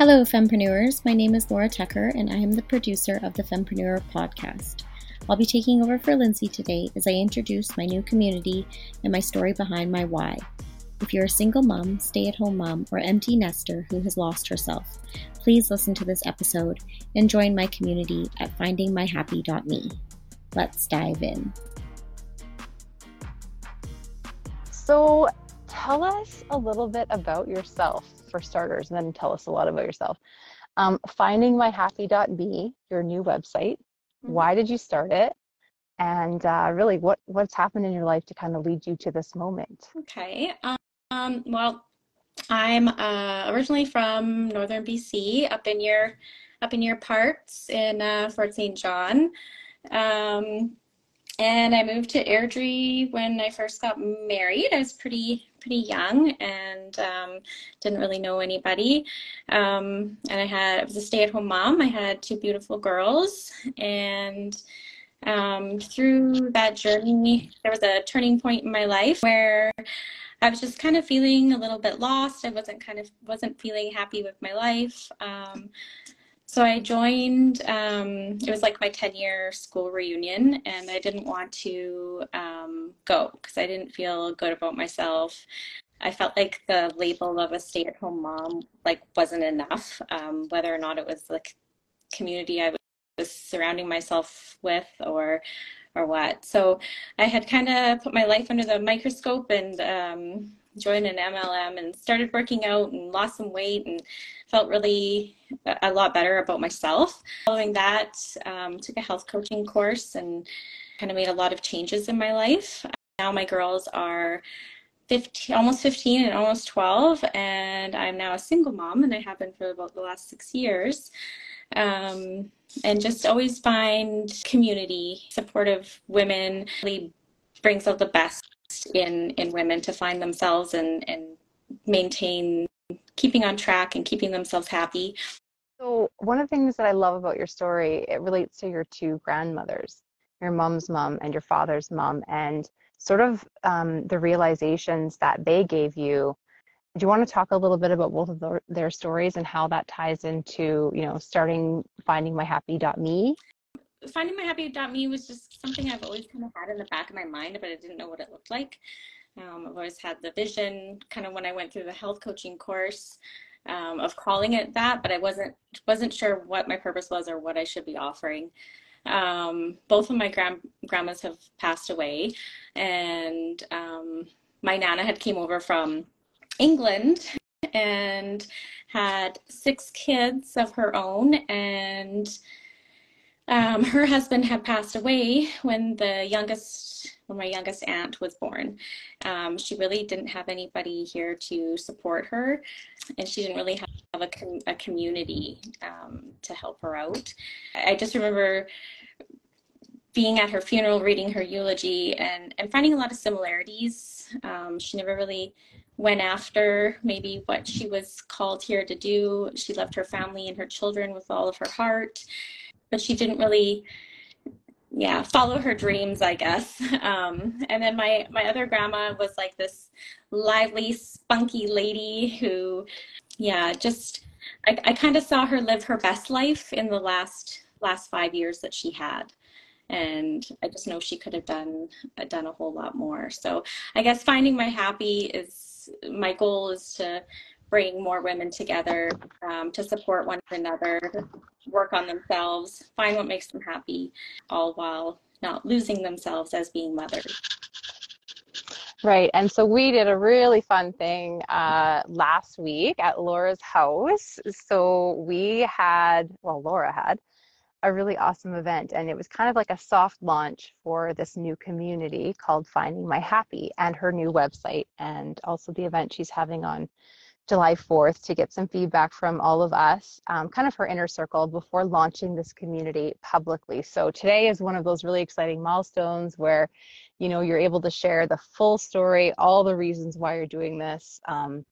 Hello, Fempreneurs. My name is Laura Tucker, and I am the producer of the Fempreneur podcast. I'll be taking over for Lyndsie today as I introduce my new community and my story behind my why. If you're a single mom, stay at home mom, or empty nester who has lost herself, please listen to this episode and join my community at findingmyhappy.me. Let's dive in. So, tell us a little bit about yourself for starters, and then tell us a lot about yourself. Um, findingmyhappy.me, your new website. Mm-hmm. Why did you start it? And uh, really, what what's happened in your life to kind of lead you to this moment? Okay. Um, well, I'm uh, originally from northern BC, up in your up in your parts in uh, Fort St. John. Um, and I moved to Airdrie when I first got married. I was pretty pretty young and um, didn't really know anybody. Um, and I had I was a stay at home mom. I had two beautiful girls, and um, through that journey, there was a turning point in my life where I was just kind of feeling a little bit lost. I wasn't kind of wasn't feeling happy with my life. Um, so I joined, um, it was like my 10 year school reunion, and I didn't want to um, go because I didn't feel good about myself. I felt like the label of a stay at home mom like wasn't enough, um, whether or not it was like community I was surrounding myself with or or what. So I had kind of put my life under the microscope and um, joined an MLM and started working out and lost some weight and felt really a lot better about myself. Following that, um, took a health coaching course and kind of made a lot of changes in my life. Now my girls are 15, almost 15 and almost 12, and I'm now a single mom, and I have been for about the last six years. Um, and just always find community, supportive women really brings out the best in in women to find themselves and and maintain keeping on track and keeping themselves happy. So one of the things that I love about your story, it relates to your two grandmothers, your mom's mom and your father's mom, and sort of um, the realizations that they gave you. Do you want to talk a little bit about both of the, their stories and how that ties into, you know, starting finding my happy.me? Finding my happy.me was just something I've always kind of had in the back of my mind, but I didn't know what it looked like. Um, I've always had the vision, kind of when I went through the health coaching course, um, of calling it that, but I wasn't wasn't sure what my purpose was or what I should be offering. Um, both of my grand grandmas have passed away, and um, my nana had came over from England and had six kids of her own, and um, her husband had passed away when the youngest, when my youngest aunt was born. Um, she really didn't have anybody here to support her, and she didn't really have a, com- a community um, to help her out. I just remember being at her funeral, reading her eulogy, and, and finding a lot of similarities. Um, she never really went after maybe what she was called here to do. She loved her family and her children with all of her heart but she didn't really yeah follow her dreams i guess. Um, and then my my other grandma was like this lively spunky lady who yeah just i, I kind of saw her live her best life in the last last five years that she had. And i just know she could have done done a whole lot more. So i guess finding my happy is my goal is to bring more women together um, to support one another, work on themselves, find what makes them happy, all while not losing themselves as being mothers. Right. And so we did a really fun thing uh, last week at Laura's house. So we had, well, Laura had a really awesome event, and it was kind of like a soft launch for this new community called Finding My Happy and her new website, and also the event she's having on July 4th to get some feedback from all of us, um, kind of her inner circle before launching this community publicly. So today is one of those really exciting milestones where, you know, you're able to share the full story, all the reasons why you're doing this, um,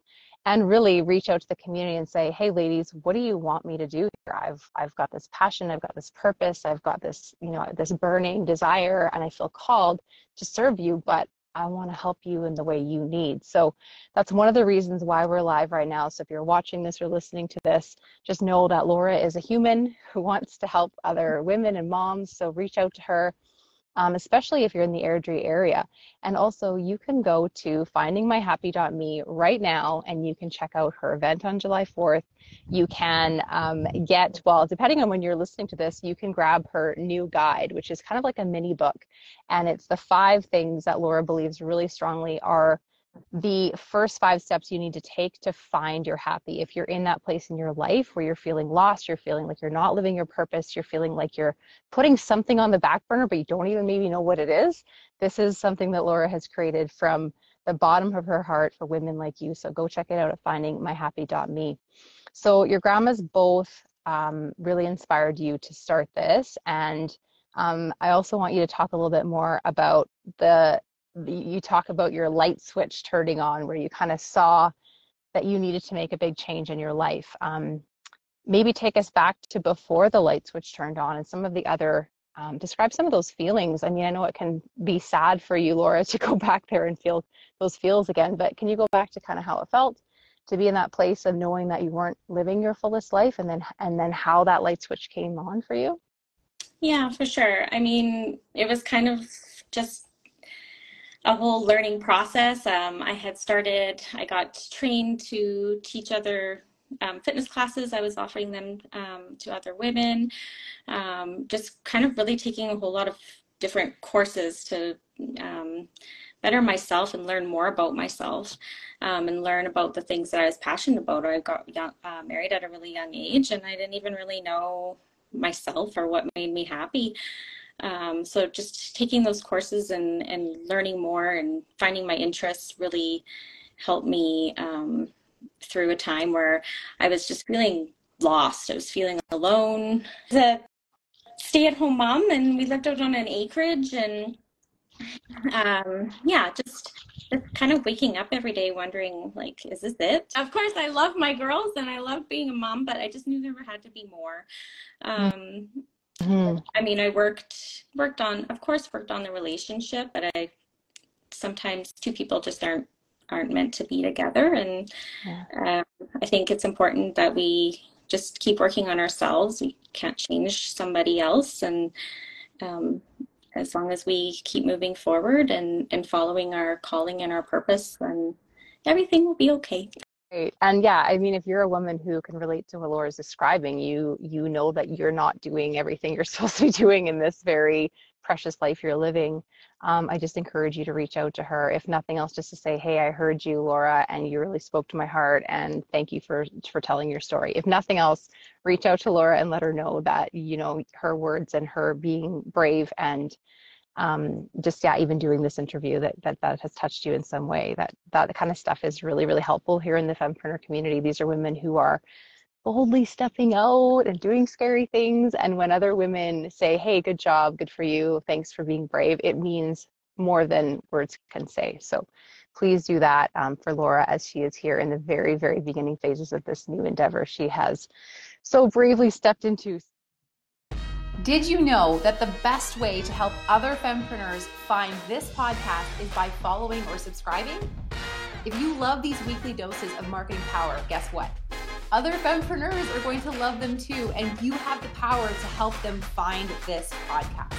and really reach out to the community and say, hey, ladies, what do you want me to do here? I've I've got this passion, I've got this purpose, I've got this, you know, this burning desire, and I feel called to serve you, but I want to help you in the way you need. So that's one of the reasons why we're live right now. So if you're watching this or listening to this, just know that Laura is a human who wants to help other women and moms. So reach out to her um, especially if you're in the Airdrie area. And also, you can go to findingmyhappy.me right now and you can check out her event on July 4th. You can um, get, well, depending on when you're listening to this, you can grab her new guide, which is kind of like a mini book. And it's the five things that Laura believes really strongly are the first five steps you need to take to find your happy. If you're in that place in your life where you're feeling lost, you're feeling like you're not living your purpose, you're feeling like you're putting something on the back burner, but you don't even maybe know what it is, this is something that Laura has created from the bottom of her heart for women like you. So go check it out at findingmyhappy.me. So your grandmas both um, really inspired you to start this. And um, I also want you to talk a little bit more about the you talk about your light switch turning on where you kind of saw that you needed to make a big change in your life um, maybe take us back to before the light switch turned on and some of the other um, describe some of those feelings. I mean i know it can be sad for you laura to go back there and feel those feels again but can you go back to kind of how it felt to be in that place of knowing that you weren't living your fullest life and then and then how that light switch came on for you? Yeah for sure. I mean it was kind of just a whole learning process. Um, I had started, I got trained to teach other um, fitness classes. I was offering them um, to other women, um, just kind of really taking a whole lot of different courses to um, better myself and learn more about myself um, and learn about the things that I was passionate about. I got young, uh, married at a really young age and I didn't even really know myself or what made me happy. Um, so just taking those courses and, and learning more and finding my interests really helped me um, through a time where I was just feeling lost. I was feeling alone. The stay-at-home mom, and we lived out on an acreage, and um, yeah, just just kind of waking up every day wondering like is this it of course i love my girls and i love being a mom but i just knew there had to be more um, Mm-hmm. I mean, I worked worked on, of course, worked on the relationship, but I sometimes two people just aren't aren't meant to be together, and yeah. uh, I think it's important that we just keep working on ourselves. We can't change somebody else, and um, as long as we keep moving forward and and following our calling and our purpose, then everything will be okay. Great. And yeah, I mean, if you're a woman who can relate to what Laura's describing, you you know that you're not doing everything you're supposed to be doing in this very precious life you're living. Um, I just encourage you to reach out to her, if nothing else, just to say, "Hey, I heard you, Laura, and you really spoke to my heart, and thank you for for telling your story." If nothing else, reach out to Laura and let her know that you know her words and her being brave and um, just yeah, even doing this interview that that that has touched you in some way. That that kind of stuff is really really helpful here in the fempreneur community. These are women who are boldly stepping out and doing scary things. And when other women say, "Hey, good job, good for you, thanks for being brave," it means more than words can say. So please do that um, for Laura as she is here in the very, very beginning phases of this new endeavor she has so bravely stepped into. Did you know that the best way to help other fempreneurs find this podcast is by following or subscribing? If you love these weekly doses of marketing power, guess what? Other fempreneurs are going to love them too, and you have the power to help them find this podcast.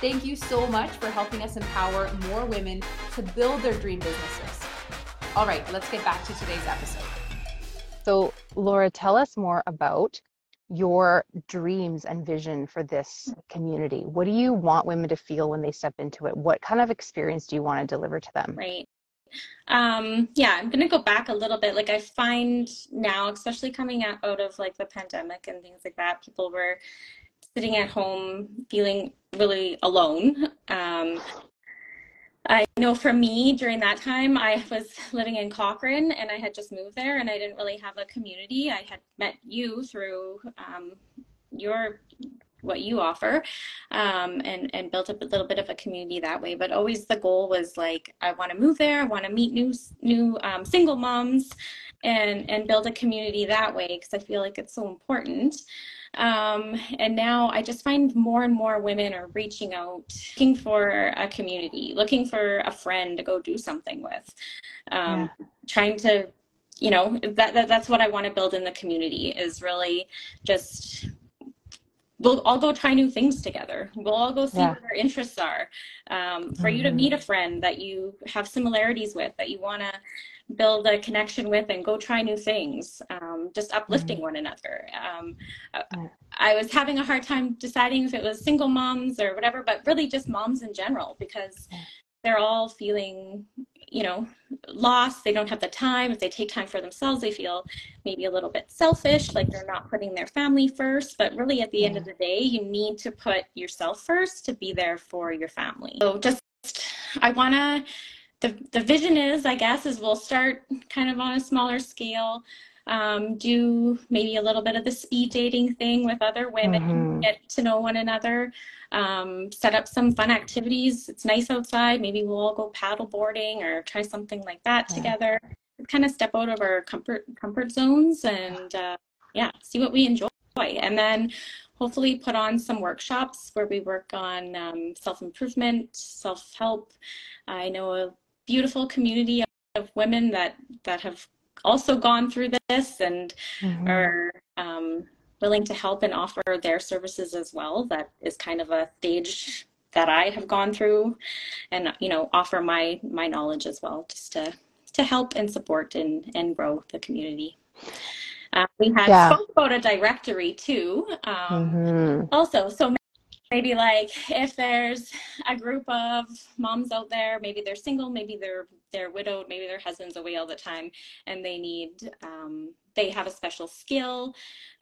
Thank you so much for helping us empower more women to build their dream businesses. All right, let's get back to today's episode. So, Laura, tell us more about your dreams and vision for this community? What do you want women to feel when they step into it? What kind of experience do you want to deliver to them? Right. Um, yeah, I'm going to go back a little bit. Like I find now, especially coming out, of like the pandemic and things like that, people were sitting at home feeling really alone. Um, I know for me during that time, I was living in Cochrane and I had just moved there and I didn't really have a community. I had met you through um, your what you offer um, and and built up a little bit of a community that way but always the goal was like i want to move there i want to meet new new um, single moms and and build a community that way because I feel like it's so important. Um, and now I just find more and more women are reaching out, looking for a community, looking for a friend to go do something with, um, yeah. trying to, you know, that, that that's what I want to build in the community is really just we'll all go try new things together. We'll all go see yeah. what our interests are. Um, for mm-hmm. you to meet a friend that you have similarities with, that you want to build a connection with and go try new things, um, just uplifting mm-hmm. one another. Um, I was having a hard time deciding if it was single moms or whatever, but really just moms in general because they're all feeling you know lost they don't have the time if they take time for themselves they feel maybe a little bit selfish like they're not putting their family first but really at the yeah. end of the day you need to put yourself first to be there for your family so just i want to the, the vision is i guess is we'll start kind of on a smaller scale um, do maybe a little bit of the speed dating thing with other women, mm-hmm. get to know one another, um, set up some fun activities. It's nice outside. Maybe we'll all go paddle boarding or try something like that yeah. together. Kind of step out of our comfort comfort zones and uh, yeah, see what we enjoy. And then hopefully put on some workshops where we work on um, self improvement, self help. I know a beautiful community of women that that have also gone through this and mm-hmm. are um, willing to help and offer their services as well. That is kind of a stage that I have gone through, and you know, offer my my knowledge as well, just to to help and support and and grow the community. Uh, we had yeah. spoke about a directory too. Um, mm-hmm. Also, so maybe like if there's a group of moms out there maybe they're single maybe they're they're widowed maybe their husband's away all the time and they need um, they have a special skill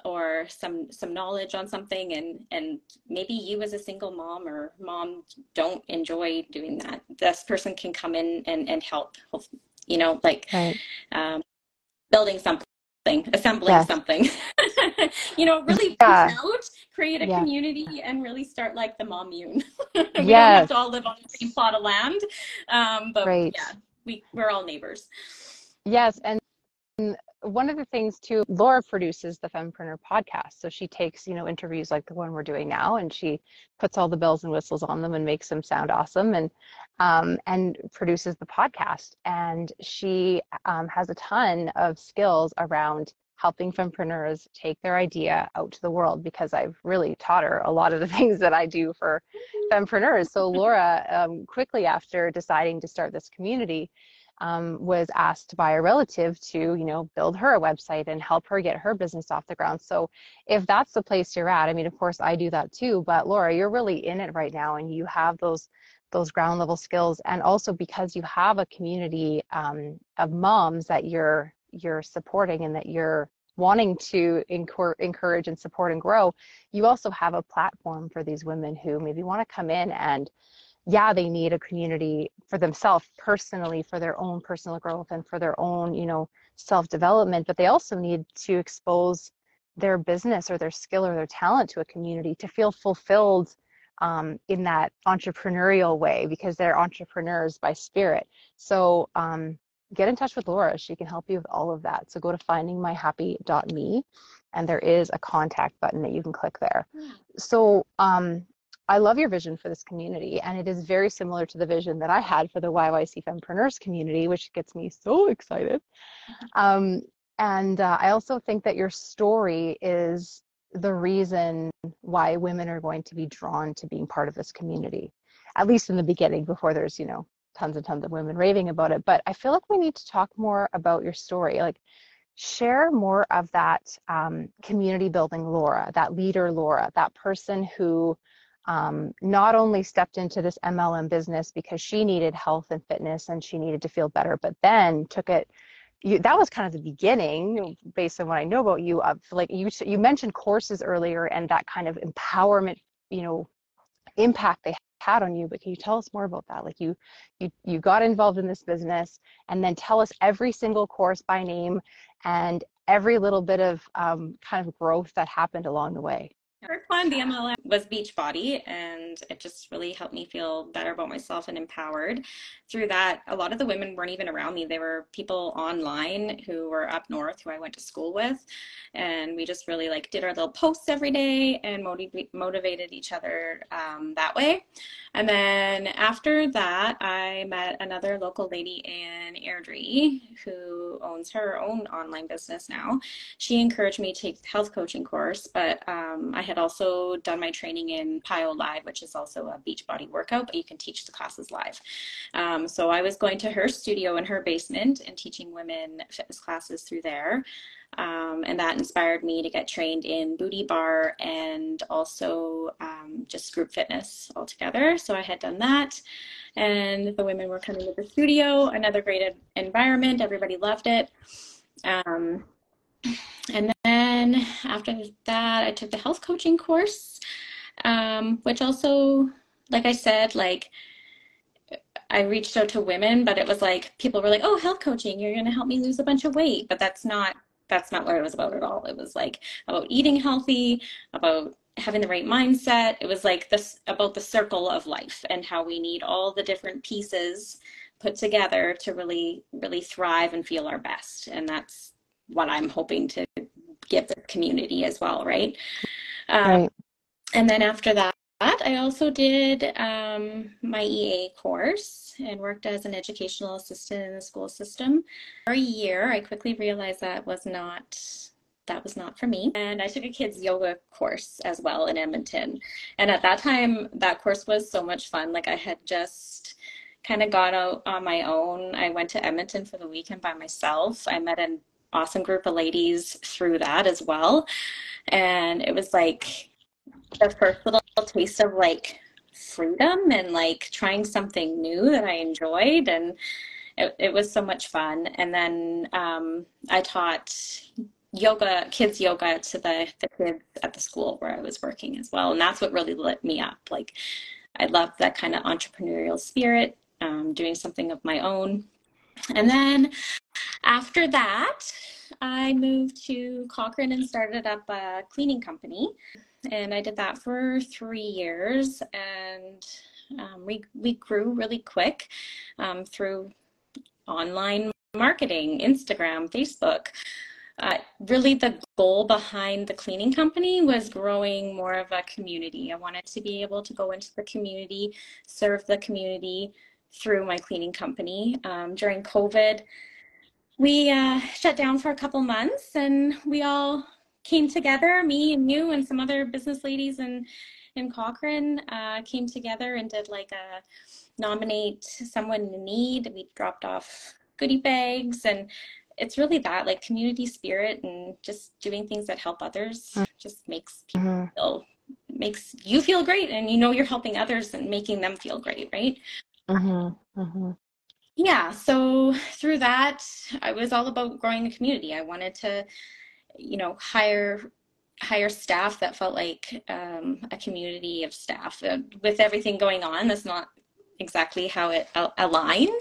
or some some knowledge on something and and maybe you as a single mom or mom don't enjoy doing that this person can come in and and help you know like right. um, building something assembling yes. something you know really yeah. out create a yeah. community and really start like the mommune we yes. don't have to all live on the same plot of land um, but right. yeah we, we're all neighbors yes and one of the things too laura produces the fempreneur podcast so she takes you know interviews like the one we're doing now and she puts all the bells and whistles on them and makes them sound awesome and um, and produces the podcast. And she um, has a ton of skills around helping fempreneurs take their idea out to the world because I've really taught her a lot of the things that I do for fempreneurs. So Laura, um, quickly after deciding to start this community, um, was asked by a relative to, you know, build her a website and help her get her business off the ground. So if that's the place you're at, I mean, of course I do that too, but Laura, you're really in it right now and you have those those ground level skills and also because you have a community um, of moms that you're you're supporting and that you're wanting to encourage and support and grow you also have a platform for these women who maybe want to come in and yeah they need a community for themselves personally for their own personal growth and for their own you know self development but they also need to expose their business or their skill or their talent to a community to feel fulfilled um, in that entrepreneurial way because they're entrepreneurs by spirit. So um, get in touch with Laura. She can help you with all of that. So go to findingmyhappy.me and there is a contact button that you can click there. So um, I love your vision for this community, and it is very similar to the vision that I had for the YYC Fempreneurs community, which gets me so excited. Mm-hmm. Um, and uh, I also think that your story is the reason why women are going to be drawn to being part of this community, at least in the beginning before there's, you know, tons and tons of women raving about it. But I feel like we need to talk more about your story. Like, share more of that um, community building Laura, that leader Laura, that person who um, not only stepped into this MLM business because she needed health and fitness and she needed to feel better, but then took it you, that was kind of the beginning based on what I know about you of like you you mentioned courses earlier and that kind of empowerment you know impact they had on you but can you tell us more about that? Like you you you got involved in this business and then tell us every single course by name and every little bit of um, kind of growth that happened along the way first one, the MLM, was Beachbody, and it just really helped me feel better about myself and empowered. Through that, a lot of the women weren't even around me. They were people online who were up north who I went to school with, and we just really like did our little posts every day and motiv- motivated each other um, that way. And then after that, I met another local lady in Airdrie who owns her own online business now. She encouraged me to take the health coaching course, but um, I had also done my training in PiYo Live, which is also a Beachbody workout, but you can teach the classes live. Um, so I was going to her studio in her basement and teaching women fitness classes through there. Um, and that inspired me to get trained in Booty Barre and also um, just group fitness altogether. So I had done that, and the women were coming to the studio. Another great environment. Everybody loved it. Um, and then after that, I took the health coaching course, um, which also, like I said, like I reached out to women, but it was like people were like, "Oh, health coaching, you're going to help me lose a bunch of weight," but that's not that's not what it was about at all. It was like about eating healthy, about having the right mindset. It was like this about the circle of life and how we need all the different pieces put together to really, really thrive and feel our best. And that's what I'm hoping to give the community as well, right? Um, right. And then after that, I also did um, my EA course and worked as an educational assistant in the school system for a year. I quickly realized that was not that was not for me. And I took a kids yoga course as well in Edmonton. And at that time, that course was so much fun. Like I had just kind of got out on my own. I went to Edmonton for the weekend by myself. I met an awesome group of ladies through that as well. And it was like the first little taste of like freedom and like trying something new that I enjoyed. And it, it was so much fun. And then um, I taught yoga, kids yoga to the, the kids at the school where I was working as well. And that's what really lit me up. Like, I love that kind of entrepreneurial spirit, um, doing something of my own. And then after that, I moved to Cochrane and started up a cleaning company and I did that for three years, and um, we we grew really quick um, through online marketing, Instagram, Facebook. Uh, really, the goal behind the cleaning company was growing more of a community. I wanted to be able to go into the community, serve the community through my cleaning company. Um, during COVID, we uh, shut down for a couple months, and we all came together, me and you and some other business ladies in, in Cochrane uh, came together and did like a nominate someone in need. We dropped off goodie bags and it's really that like community spirit and just doing things that help others mm-hmm. just makes people mm-hmm. feel makes you feel great and you know you're helping others and making them feel great right mm-hmm. mm-hmm. yeah so through that i was all about growing the community i wanted to you know hire hire staff that felt like um, a community of staff uh, with everything going on that's not exactly how it aligned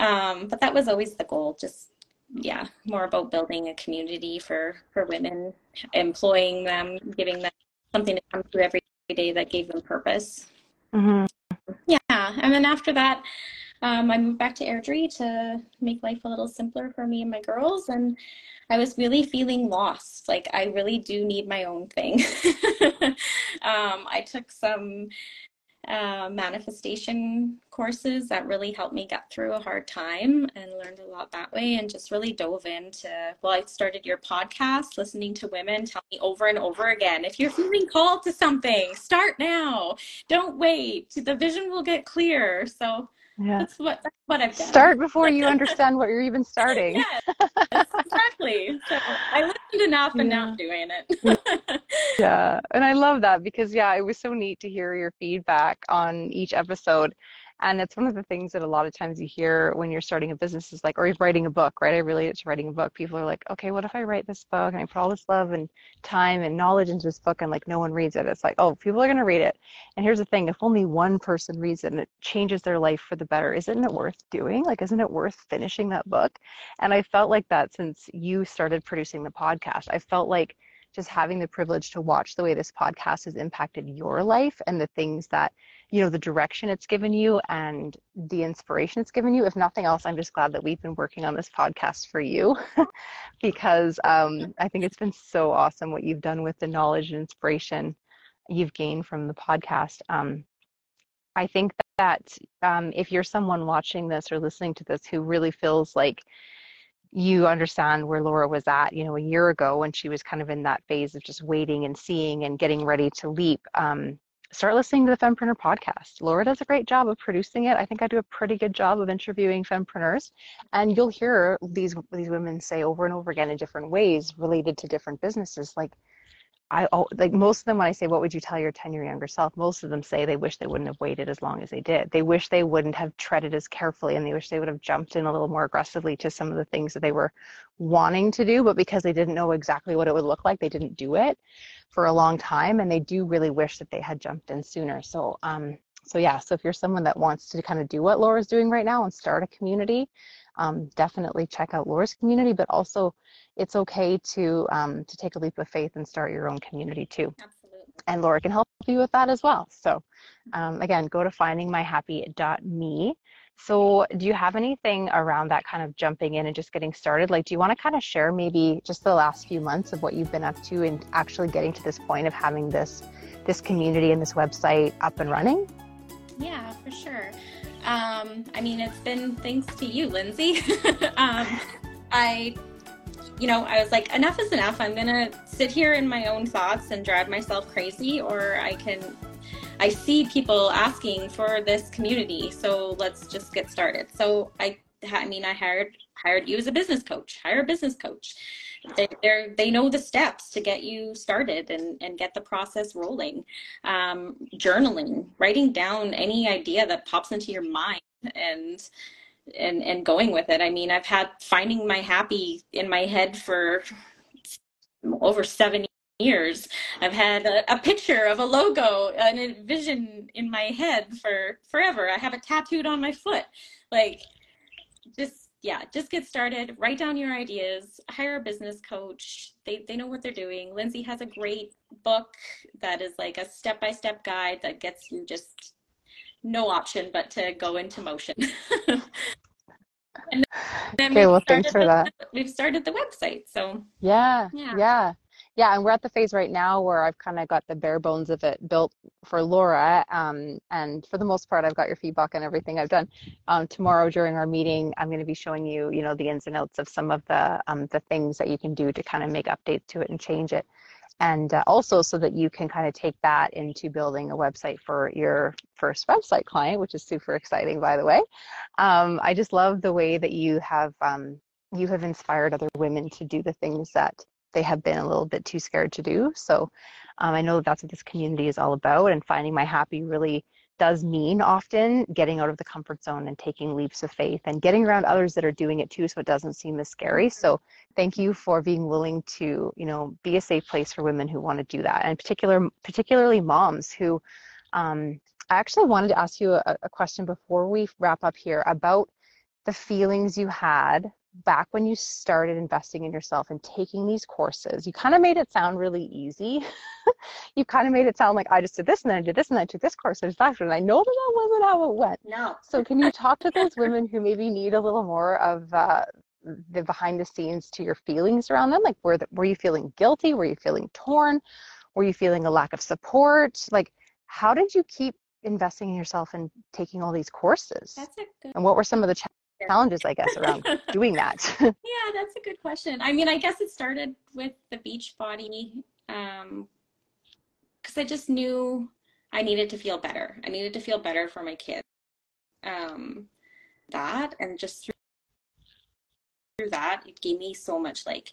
um, but that was always the goal just yeah more about building a community for for women employing them giving them something to come to every day that gave them purpose mm-hmm. Yeah and then after that um, I moved back to Airdrie to make life a little simpler for me and my girls. And I was really feeling lost. Like, I really do need my own thing. um, I took some uh, manifestation courses that really helped me get through a hard time and learned a lot that way and just really dove into well i started your podcast listening to women tell me over and over again if you're feeling called to something start now. Don't wait. The vision will get clear. So yeah. That's what that's what I've done. Start before you understand what you're even starting. yes, exactly. So I listened enough and yeah. now I'm doing it. yeah. And I love that because yeah, it was so neat to hear your feedback on each episode. And it's one of the things that a lot of times you hear when you're starting a business is like, or you're writing a book, right? I relate it to writing a book. People are like, okay, what if I write this book and I put all this love and time and knowledge into this book and like no one reads it? It's like, oh, people are going to read it. And here's the thing if only one person reads it and it changes their life for the better, isn't it worth doing? Like, isn't it worth finishing that book? And I felt like that since you started producing the podcast. I felt like just having the privilege to watch the way this podcast has impacted your life and the things that you know the direction it's given you and the inspiration it's given you if nothing else i'm just glad that we've been working on this podcast for you because um, i think it's been so awesome what you've done with the knowledge and inspiration you've gained from the podcast um, i think that um, if you're someone watching this or listening to this who really feels like you understand where Laura was at, you know, a year ago when she was kind of in that phase of just waiting and seeing and getting ready to leap. Um, start listening to the Fempreneur podcast. Laura does a great job of producing it. I think I do a pretty good job of interviewing fempreneurs, and you'll hear these these women say over and over again in different ways related to different businesses, like I like most of them when I say what would you tell your 10 year younger self, most of them say they wish they wouldn't have waited as long as they did. They wish they wouldn't have treaded as carefully and they wish they would have jumped in a little more aggressively to some of the things that they were wanting to do, but because they didn't know exactly what it would look like, they didn't do it for a long time and they do really wish that they had jumped in sooner. So um so yeah, so if you're someone that wants to kind of do what Laura's doing right now and start a community, um, definitely check out Laura's community, but also it's okay to um, to take a leap of faith and start your own community too. Absolutely. And Laura can help you with that as well. So um, again, go to findingmyhappy.me. So do you have anything around that kind of jumping in and just getting started? Like, do you want to kind of share maybe just the last few months of what you've been up to and actually getting to this point of having this this community and this website up and running? Yeah, for sure. Um, I mean, it's been thanks to you, Lyndsie. um, I, you know, I was like, enough is enough. I'm gonna sit here in my own thoughts and drive myself crazy, or I can. I see people asking for this community, so let's just get started. So I, I mean, I hired hired you as a business coach. Hire a business coach they they know the steps to get you started and and get the process rolling. Um, journaling writing down any idea that pops into your mind and and and going with it. I mean i've had finding my happy in my head for over seven years. I've had a, a picture of a logo and a vision in my head for forever. I have it tattooed on my foot. Like just yeah, just get started, write down your ideas, hire a business coach. They, they know what they're doing. Lyndsie has a great book that is like a step by step guide that gets you just no option but to go into motion. and then okay, well, thanks for the, that. We've started the website. So, yeah, yeah. yeah yeah, and we're at the phase right now where I've kind of got the bare bones of it built for Laura. Um, and for the most part, I've got your feedback and everything I've done. Um, tomorrow during our meeting, I'm going to be showing you, you know, the ins and outs of some of the um, the things that you can do to kind of make updates to it and change it. And uh, also so that you can kind of take that into building a website for your first website client, which is super exciting, by the way. Um, I just love the way that you have um, you have inspired other women to do the things that they have been a little bit too scared to do. So um, I know that's what this community is all about, and finding my happy really does mean often getting out of the comfort zone and taking leaps of faith and getting around others that are doing it too so it doesn't seem as scary so thank you for being willing to you know be a safe place for women who want to do that and particular particularly moms who um, i actually wanted to ask you a, a question before we wrap up here about the feelings you had back when you started investing in yourself and taking these courses, you kind of made it sound really easy. you kind of made it sound like I just did this and then I did this and then I took this course and that. And I know that that wasn't how it went. No. so can you talk to those women who maybe need a little more of uh, the behind the scenes to your feelings around them? Like were, the, were you feeling guilty? Were you feeling torn? Were you feeling a lack of support? Like how did you keep investing in yourself and taking all these courses? That's a good and what were some of the challenges, I guess, around doing that? yeah, that's a good question. I mean, I guess it started with the Beachbody um, because I just knew I needed to feel better. I needed to feel better for my kids. Um, that and just through, through that, it gave me so much like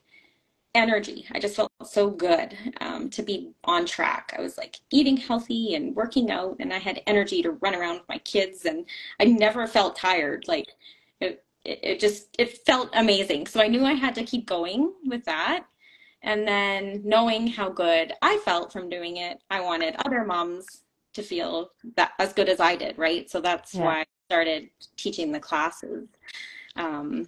energy. I just felt so good um, to be on track. I was like eating healthy and working out, and I had energy to run around with my kids, and I never felt tired. Like it, it just it felt amazing so i knew i had to keep going with that and then knowing how good i felt from doing it i wanted other moms to feel that as good as i did right so that's yeah. why i started teaching the classes um,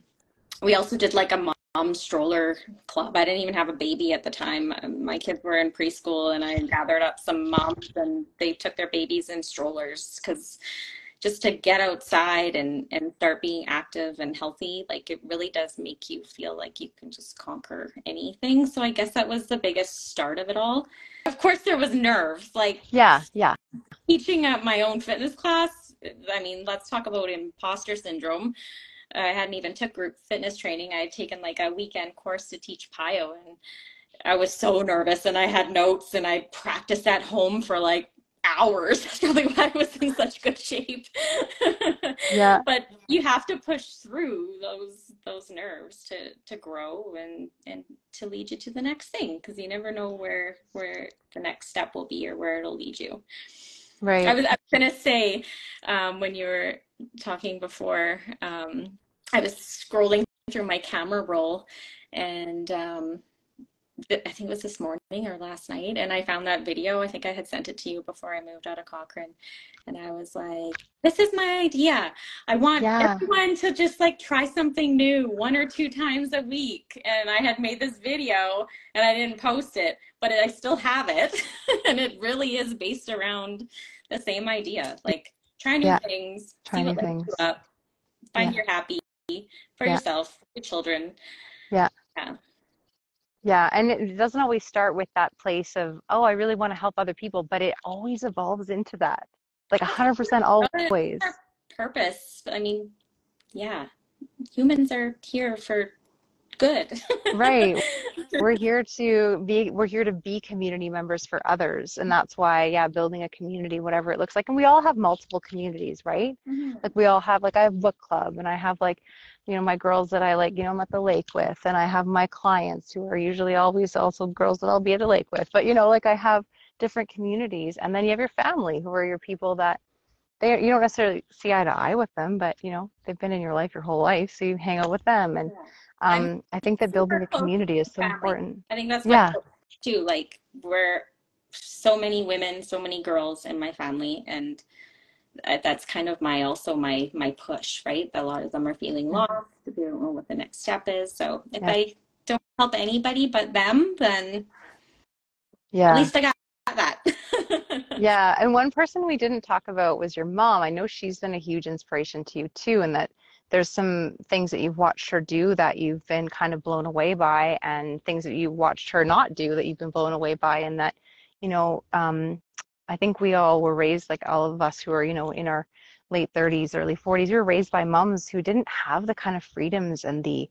we also did like a mom stroller club. I didn't even have a baby at the time. My kids were in preschool, and I gathered up some moms, and they took their babies in strollers because just to get outside and and start being active and healthy like it really does make you feel like you can just conquer anything. So i guess that was the biggest start of it all. Of course there was nerves like yeah yeah. teaching at my own fitness class i mean let's talk about imposter syndrome. I hadn't even took group fitness training. I had taken like a weekend course to teach PiYo and i was so nervous and i had notes and i practiced at home for like hours. That's probably why I was in such good shape. yeah. But you have to push through those those nerves to to grow and and to lead you to the next thing because you never know where where the next step will be or where it'll lead you. Right. I was, I was gonna say um, when you were talking before, um, I was scrolling through my camera roll and um, I think it was this morning or last night, and I found that video. I think I had sent it to you before I moved out of Cochrane, and I was like, "This is my idea. I want yeah. everyone to just like try something new one or two times a week." And I had made this video, and I didn't post it, but I still have it, and it really is based around the same idea, like try new yeah. things, try what things. up, find yeah. you're happy for yourself, your children. Yeah. Yeah. Yeah, and it doesn't always start with that place of, oh, I really want to help other people, but it always evolves into that. Like 100% always. Purpose. I mean, yeah. Humans are here for good. right. We're here to be we're here to be community members for others. And that's why, yeah, building a community, whatever it looks like. And we all have multiple communities, right? Mm-hmm. Like we all have like I have book club and I have like you know my girls that I like you know I'm at the lake with and I have my clients who are usually always also girls that I'll be at the lake with but you know like I have different communities and then you have your family who are your people that they you don't necessarily see eye to eye with them but you know they've been in your life your whole life so you hang out with them. And um, I think that building a community is so family. important. I think that's yeah. too like we're so many women so many girls in my family and that's kind of my also my my push right? A lot of them are feeling mm-hmm. lost they don't know what the next step is. So if yeah. i don't help anybody but them then yeah. at least i got that yeah and one person we didn't talk about was your mom. I know she's been a huge inspiration to you too and that there's some things that you've watched her do that you've been kind of blown away by and things that you watched her not do that you've been blown away by and that you know um, I think we all were raised, like all of us who are, you know, in our late 30s, early 40s, we were raised by moms who didn't have the kind of freedoms and the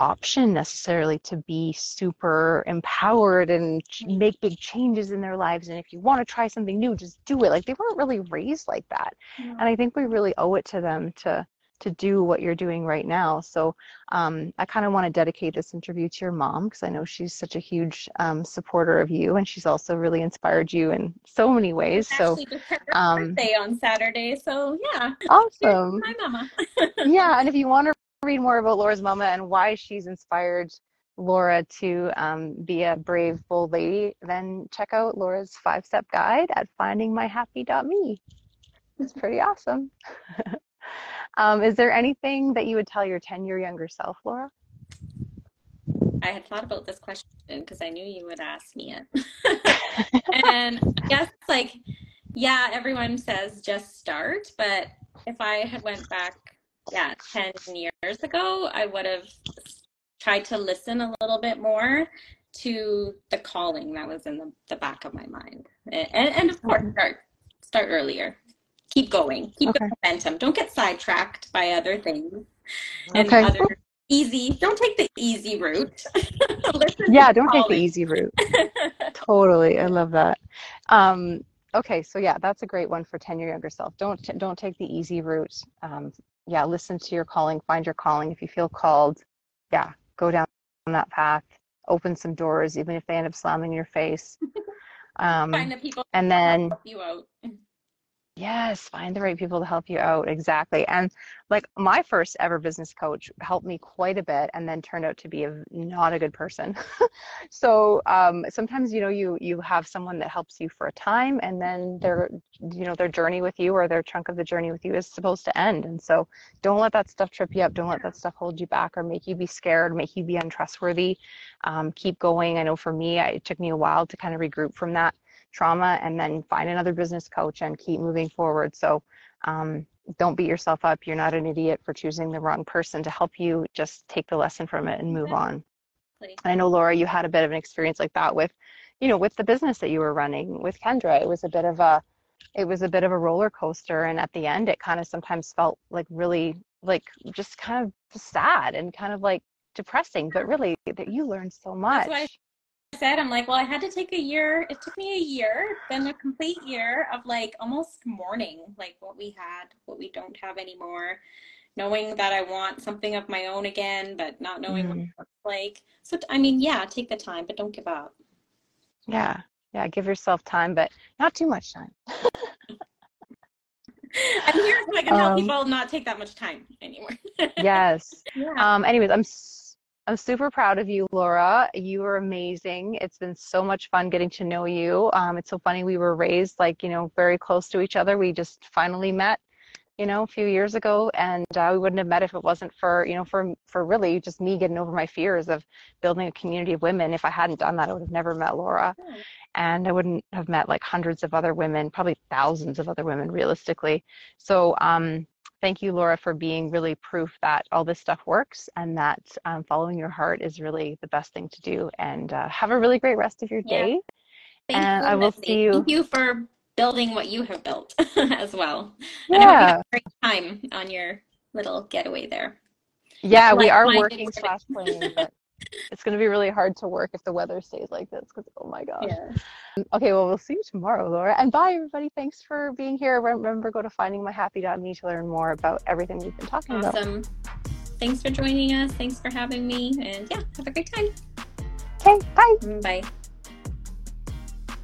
option necessarily to be super empowered and make big changes in their lives. And if you want to try something new, just do it. Like they weren't really raised like that. Yeah. And I think we really owe it to them to to do what you're doing right now. So um, I kind of want to dedicate this interview to your mom because I know she's such a huge um, supporter of you, and she's also really inspired you in so many ways. So um, birthday on Saturday, so yeah, awesome. My mama. yeah, and if you want to read more about Laura's mama and why she's inspired Laura to um, be a brave, bold lady, then check out Laura's five step guide at findingmyhappy.me. It's pretty awesome. Um, is there anything that you would tell your 10 year younger self, Laura? I had thought about this question because I knew you would ask me it. and yes, like, yeah, everyone says just start, but if I had went back, yeah, 10 years ago, I would have tried to listen a little bit more to the calling that was in the, the back of my mind. And, and of course, start, start earlier keep going, keep okay. the momentum. Don't get sidetracked by other things and okay. other easy. Don't take the easy route. yeah, don't take the easy route. totally, I love that. Um, okay, so yeah, that's a great one for ten year younger self. Don't t- don't take the easy route. Um, yeah, listen to your calling, find your calling. If you feel called, yeah, go down that path. Open some doors, even if they end up slamming your face. Um, find the people and then help you out Yes, find the right people to help you out. Exactly. And like my first ever business coach helped me quite a bit and then turned out to be a not a good person. so um, sometimes, you know, you you have someone that helps you for a time and then their you know, their journey with you or their chunk of the journey with you is supposed to end. And so don't let that stuff trip you up. Don't let that stuff hold you back or make you be scared, make you be untrustworthy. Um, keep going. I know for me, I, it took me a while to kind of regroup from that trauma and then find another business coach and keep moving forward. So um, don't beat yourself up. You're not an idiot for choosing the wrong person to help you just take the lesson from it and move on. I know Laura, you had a bit of an experience like that with, you know, with the business that you were running with Kendra. It was a bit of a, it was a bit of a roller coaster, and at the end, it kind of sometimes felt like really, like just kind of sad and kind of like depressing. But really, that you learned so much said, I'm like, well, I had to take a year. It took me a year, then a complete year of like almost mourning, like what we had, what we don't have anymore, knowing that I want something of my own again, but not knowing mm. what it looks like. So, I mean, yeah, take the time, but don't give up. Yeah. Yeah. Give yourself time, but not too much time. I'm here so I can help um, people not take that much time anymore. yes. Yeah. Um, anyways, I'm I'm super proud of you, Laura. You are amazing. It's been so much fun getting to know you. Um, it's so funny. We were raised like, you know, very close to each other. We just finally met, you know, a few years ago, and uh, we wouldn't have met if it wasn't for, you know, for for really just me getting over my fears of building a community of women. If I hadn't done that, I would have never met Laura, and I wouldn't have met like hundreds of other women, probably thousands of other women, realistically. So, um, thank you, Laura, for being really proof that all this stuff works and that um, following your heart is really the best thing to do. And uh, have a really great rest of your day. Yeah. and I will see you. Thank you for building what you have built as well. Yeah. Great time on your little getaway there. Yeah, we are working slash planning, but it's going to be really hard to work if the weather stays like this because oh my gosh yeah. okay well we'll see you tomorrow laura and bye everybody thanks for being here remember go to findingmyhappy.me to learn more about everything we've been talking awesome. about awesome thanks for joining us thanks for having me and yeah have a great time okay bye bye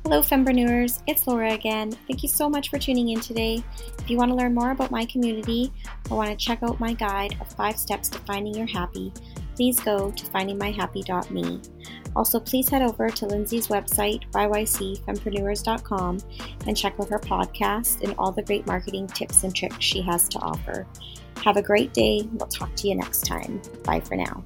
Hello, Fempreneurs. It's Laura again. Thank you so much for tuning in today. If you want to learn more about my community or want to check out my guide of five steps to finding your happy, please go to findingmyhappy.me. Also, please head over to Lyndsie's website, yycfempreneurs.com, and check out her podcast and all the great marketing tips and tricks she has to offer. Have a great day. We'll talk to you next time. Bye for now.